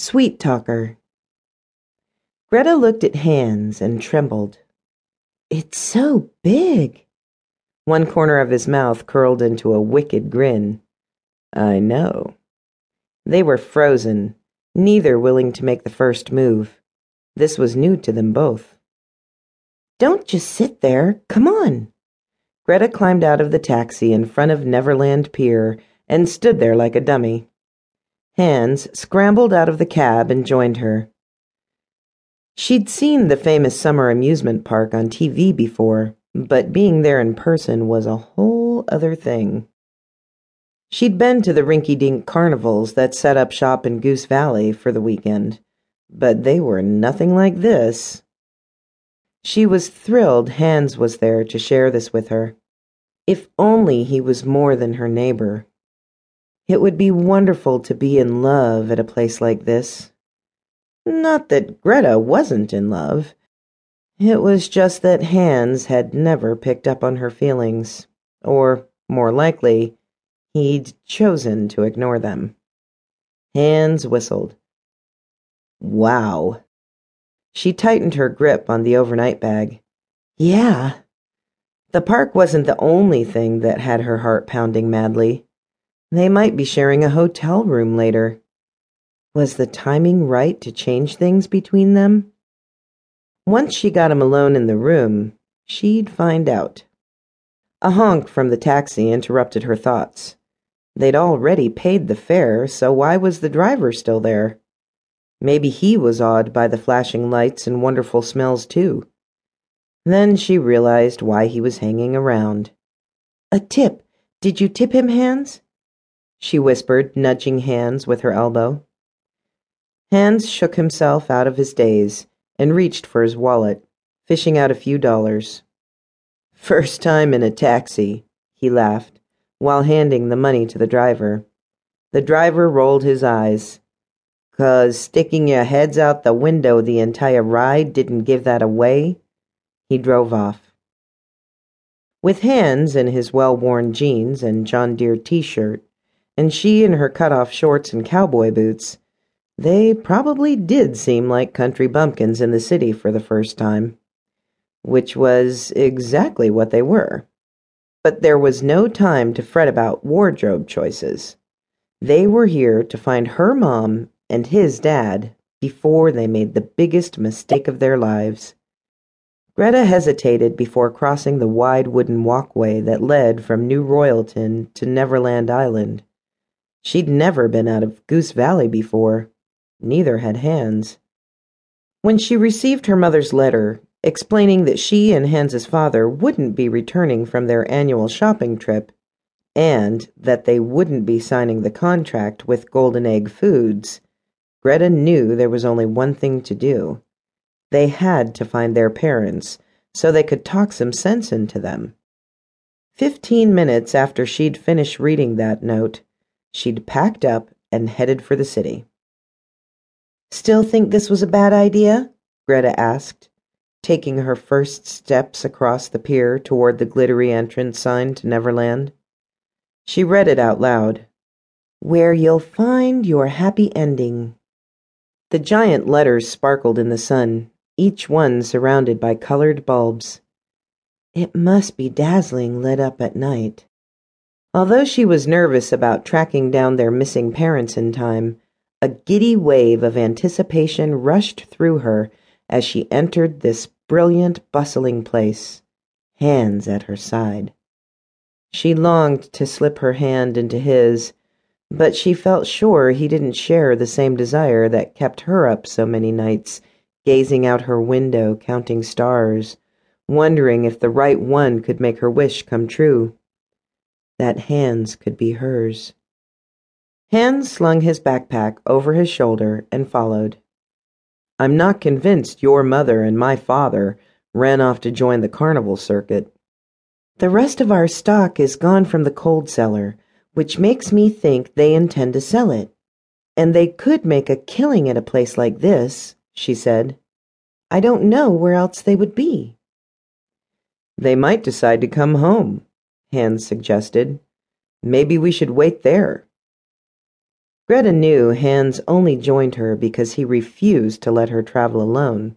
Sweet Talker. Greta looked at Hans and trembled. It's so big. One corner of his mouth curled into a wicked grin. I know. They were frozen, neither willing to make the first move. This was new to them both. Don't just sit there. Come on. Greta climbed out of the taxi in front of Neverland Pier and stood there like a dummy. Hans scrambled out of the cab and joined her. She'd seen the famous summer amusement park on TV before, but being there in person was a whole other thing. She'd been to the rinky dink carnivals that set up shop in Goose Valley for the weekend, but they were nothing like this. She was thrilled Hans was there to share this with her. If only he was more than her neighbor. It would be wonderful to be in love at a place like this. Not that Greta wasn't in love. It was just that Hans had never picked up on her feelings, or, more likely, he'd chosen to ignore them. Hans whistled. Wow. She tightened her grip on the overnight bag. Yeah. The park wasn't the only thing that had her heart pounding madly. They might be sharing a hotel room later. Was the timing right to change things between them? Once she got him alone in the room, she'd find out. A honk from the taxi interrupted her thoughts. They'd already paid the fare, so why was the driver still there? Maybe he was awed by the flashing lights and wonderful smells, too. Then she realized why he was hanging around. A tip. Did you tip him, Hans? She whispered, nudging Hans with her elbow. Hans shook himself out of his daze and reached for his wallet, fishing out a few dollars. First time in a taxi, he laughed, while handing the money to the driver. The driver rolled his eyes. Cause sticking your heads out the window the entire ride didn't give that away? He drove off. With Hans in his well worn jeans and John Deere t shirt, and she in her cut off shorts and cowboy boots, they probably did seem like country bumpkins in the city for the first time. Which was exactly what they were. But there was no time to fret about wardrobe choices. They were here to find her mom and his dad before they made the biggest mistake of their lives. Greta hesitated before crossing the wide wooden walkway that led from New Royalton to Neverland Island. She'd never been out of Goose Valley before. Neither had Hans. When she received her mother's letter, explaining that she and Hans's father wouldn't be returning from their annual shopping trip, and that they wouldn't be signing the contract with Golden Egg Foods, Greta knew there was only one thing to do. They had to find their parents so they could talk some sense into them. Fifteen minutes after she'd finished reading that note, she'd packed up and headed for the city. Still think this was a bad idea? Greta asked, taking her first steps across the pier toward the glittery entrance sign to Neverland. She read it out loud. Where you'll find your happy ending. The giant letters sparkled in the sun, each one surrounded by colored bulbs. It must be dazzling lit up at night. Although she was nervous about tracking down their missing parents in time, a giddy wave of anticipation rushed through her as she entered this brilliant, bustling place, Hans at her side. She longed to slip her hand into his, but she felt sure he didn't share the same desire that kept her up so many nights, gazing out her window, counting stars, wondering if the right one could make her wish come true. That Hans could be hers. Hans slung his backpack over his shoulder and followed. I'm not convinced your mother and my father ran off to join the carnival circuit. The rest of our stock is gone from the cold cellar, which makes me think they intend to sell it. And they could make a killing at a place like this, she said. I don't know where else they would be. They might decide to come home, Hans suggested. Maybe we should wait there. Greta knew Hans only joined her because he refused to let her travel alone.